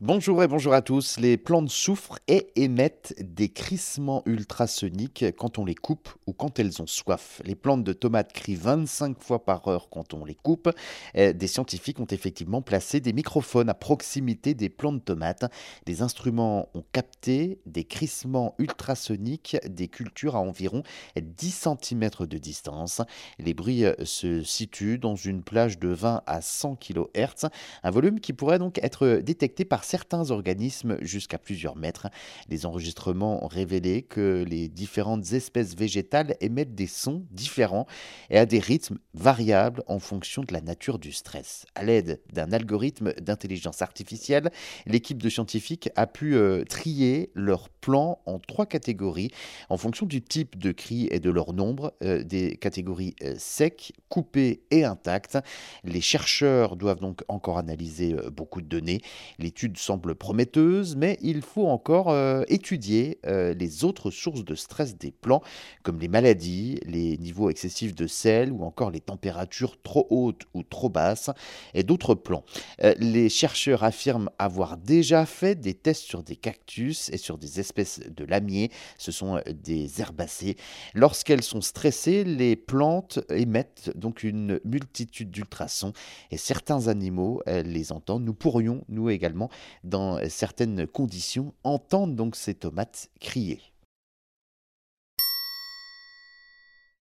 Bonjour et bonjour à tous. Les plantes souffrent et émettent des crissements ultrasoniques quand on les coupe ou quand elles ont soif. Les plantes de tomates crient 25 fois par heure quand on les coupe. Euh, des scientifiques ont effectivement placé des microphones à proximité des plantes de tomates. Les instruments ont capté des crissements ultrasoniques des cultures à environ 10 cm de distance. Les bruits euh, se situent dans une plage de 20 à 100 kHz, un volume qui pourrait donc être détecté par certains organismes jusqu'à plusieurs mètres. Les enregistrements ont révélé que les différentes espèces végétales émettent des sons différents et à des rythmes variables en fonction de la nature du stress. À l'aide d'un algorithme d'intelligence artificielle, l'équipe de scientifiques a pu euh, trier leurs plans en trois catégories en fonction du type de cri et de leur nombre, euh, des catégories euh, secs, coupées et intactes. Les chercheurs doivent donc encore analyser beaucoup de données. L'étude semble prometteuse, mais il faut encore euh, étudier euh, les autres sources de stress des plants, comme les maladies, les niveaux excessifs de sel ou encore les températures trop hautes ou trop basses et d'autres plants. Euh, les chercheurs affirment avoir déjà fait des tests sur des cactus et sur des espèces de lamiers, ce sont des herbacées. Lorsqu'elles sont stressées, les plantes émettent donc une multitude d'ultrasons et certains animaux les entendent. Nous pourrions, nous également, dans certaines conditions, entendre donc ces tomates crier.